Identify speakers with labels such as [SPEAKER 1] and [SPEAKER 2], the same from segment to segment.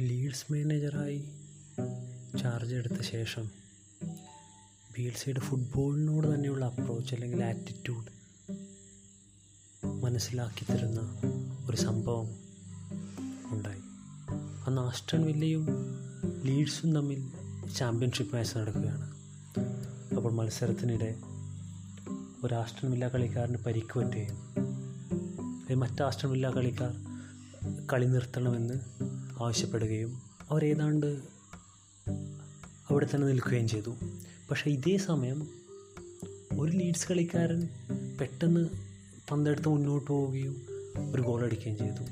[SPEAKER 1] Leeds മാനേജറായി charge എടുത്ത ശേഷം B L സിയുടെ ഫുട്ബോളിനോട് തന്നെയുള്ള അപ്രോച്ച് അല്ലെങ്കിൽ ആറ്റിറ്റ്യൂഡ് മനസ്സിലാക്കി തരുന്ന ഒരു സംഭവം ഉണ്ടായി. അന്ന് ആസ്റ്റൺ വില്ലയും ലീഡ്സും തമ്മിൽ ചാമ്പ്യൻഷിപ്പ് മാച്ച് നടക്കുകയാണ്. അപ്പോൾ മത്സരത്തിനിടെ ഒരു ആസ്റ്റൺ വില്ല കളിക്കാരന് പരിക്ക് പറ്റുകയും മറ്റ് ആസ്റ്റൺ വില്ല കളിക്കാർ കളി നിർത്തണമെന്ന് ആവശ്യപ്പെടുകയും അവരേതാണ്ട് അവിടെ തന്നെ നിൽക്കുകയും ചെയ്തു. പക്ഷേ ഇതേ സമയം ഒരു ലീഡ്സ് കളിക്കാരൻ പെട്ടെന്ന് പന്തെടുത്ത് മുന്നോട്ട് പോവുകയും ഒരു ഗോൾ അടിക്കുകയും ചെയ്തു.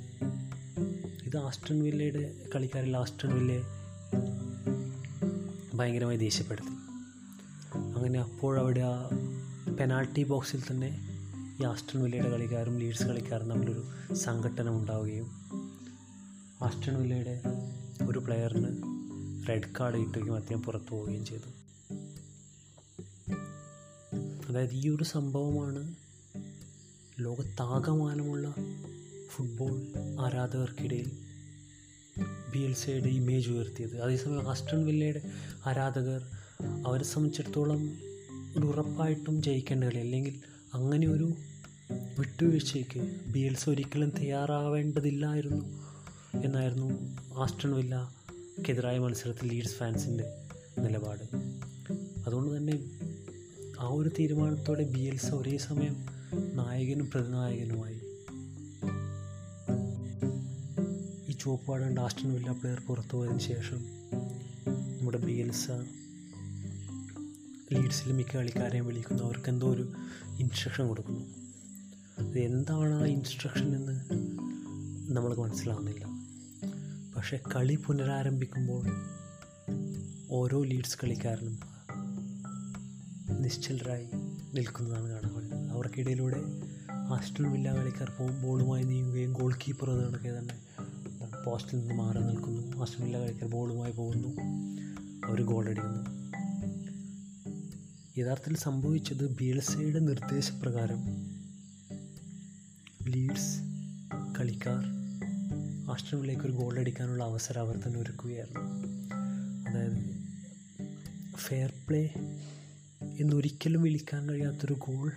[SPEAKER 1] ഇത് ആസ്റ്റൺ വില്ലയുടെ കളിക്കാരിൽ ആസ്റ്റൺ വില്ലയെ ഭയങ്കരമായി ദേഷ്യപ്പെടുത്തി. അങ്ങനെ അപ്പോഴവിടെ ആ പെനാൾട്ടി ബോക്സിൽ തന്നെ ഈ ആസ്റ്റൺ വില്ലയുടെ കളിക്കാരും ലീഡ്സ് കളിക്കാരും തമ്മിലൊരു സംഘട്ടനം ഉണ്ടാവുകയും ആസ്റ്റൺ വില്ലയുടെ ഒരു പ്ലെയറിന് റെഡ് കാർഡ് കിട്ടുകയും അദ്ദേഹം പുറത്തു പോവുകയും ചെയ്തു. അതായത് ഈ ഒരു സംഭവമാണ് ലോകത്താകമാനമുള്ള ഫുട്ബോൾ ആരാധകർക്കിടയിൽ ബി എൽ സിയുടെ ഇമേജ് ഉയർത്തിയത്. അതേസമയം ആസ്റ്റൺ വില്ലയുടെ ആരാധകർ അവരെ സംബന്ധിച്ചിടത്തോളം ഒരു ഉറപ്പായിട്ടും ജയിക്കേണ്ട കളി അല്ലെങ്കിൽ അങ്ങനെ ഒരു വിട്ടുവീഴ്ചയ്ക്ക് ബി എൽ സി ഒരിക്കലും തയ്യാറാവേണ്ടതില്ലായിരുന്നു എന്നായിരുന്നു ആസ്റ്റൺ വില്ലക്കെതിരായ മത്സരത്തിൽ ലീഡ്സ് ഫാൻസിന്റെ നിലപാട്. അതുകൊണ്ട് തന്നെ ആ ഒരു തീരുമാനത്തോടെ ബി എൽസ് ഒരേ സമയം നായകനും പ്രതിനായകനുമായി. ഈ ചുവപ്പ് പാടേണ്ട ആസ്റ്റൺ വില്ല പ്ലെയർ പുറത്തു പോയതിനു ശേഷം നമ്മുടെ ബി എൽ സ ലീഡ്സിൽ മിക്ക കളിക്കാരെയും വിളിക്കുന്നു. അവർക്ക് എന്തോ ഒരു ഇൻസ്ട്രക്ഷൻ കൊടുക്കുന്നു. എന്താണ് ആ ഇൻസ്ട്രക്ഷൻ എന്ന് നമ്മൾക്ക് മനസ്സിലാവുന്നില്ല. പക്ഷേ കളി പുനരാരംഭിക്കുമ്പോൾ ഓരോ ലീഡ്സ് കളിക്കാരനും നിശ്ചലരായി നിൽക്കുന്നതാണ് കാണാൻ കഴിയുന്നത്. അവർക്കിടയിലൂടെ ആസ്റ്റൺ വില്ല കളിക്കാർ ബോളുമായി നീങ്ങുകയും ഗോൾ കീപ്പർ അത് കണക്കെ തന്നെ പോസ്റ്റിൽ നിന്ന് മാറി നിൽക്കുന്നു. ആസ്റ്റൺ വില്ല കളിക്കാർ ബോളുമായി പോകുന്നു. അവർ ഗോളടിക്കുന്നു യഥാർത്ഥത്തിൽ സംഭവിച്ചത് ബി എൽ സിയുടെ നിർദ്ദേശപ്രകാരം ലീഡ്സ് കളിക്കാർ വില്ലയ്ക്ക് ഒരു ഗോൾ അടിക്കാനുള്ള അവസരം അവർ തന്നെ ഒരുക്കുകയായിരുന്നു. അതായത് ഫെയർ പ്ലേ എന്നൊരിക്കലും വിളിക്കാൻ കഴിയാത്തൊരു ഗോൾ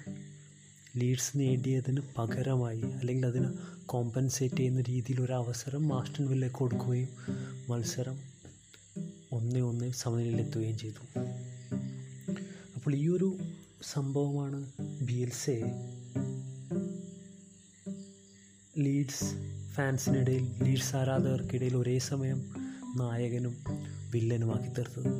[SPEAKER 1] ലീഡ്സ് നേടിയതിന് പകരമായി അല്ലെങ്കിൽ അതിന് കോമ്പൻസേറ്റ് ചെയ്യുന്ന രീതിയിൽ ഒരു അവസരം ആസ്റ്റൺ വില്ലയ്ക്ക് കൊടുക്കുകയും മത്സരം ഒന്നേ ഒന്ന് സമനിലയിലെത്തുകയും ചെയ്തു. അപ്പോൾ ഈ ഒരു സംഭവമാണ് ബി എൽ സെ ലീഡ്സ് ഫാൻസിനിടയിൽ ലീഡ്സ് ആരാധകർക്കിടയിൽ ഒരേ സമയം നായകനും വില്ലനുമാക്കി തീർത്തത്.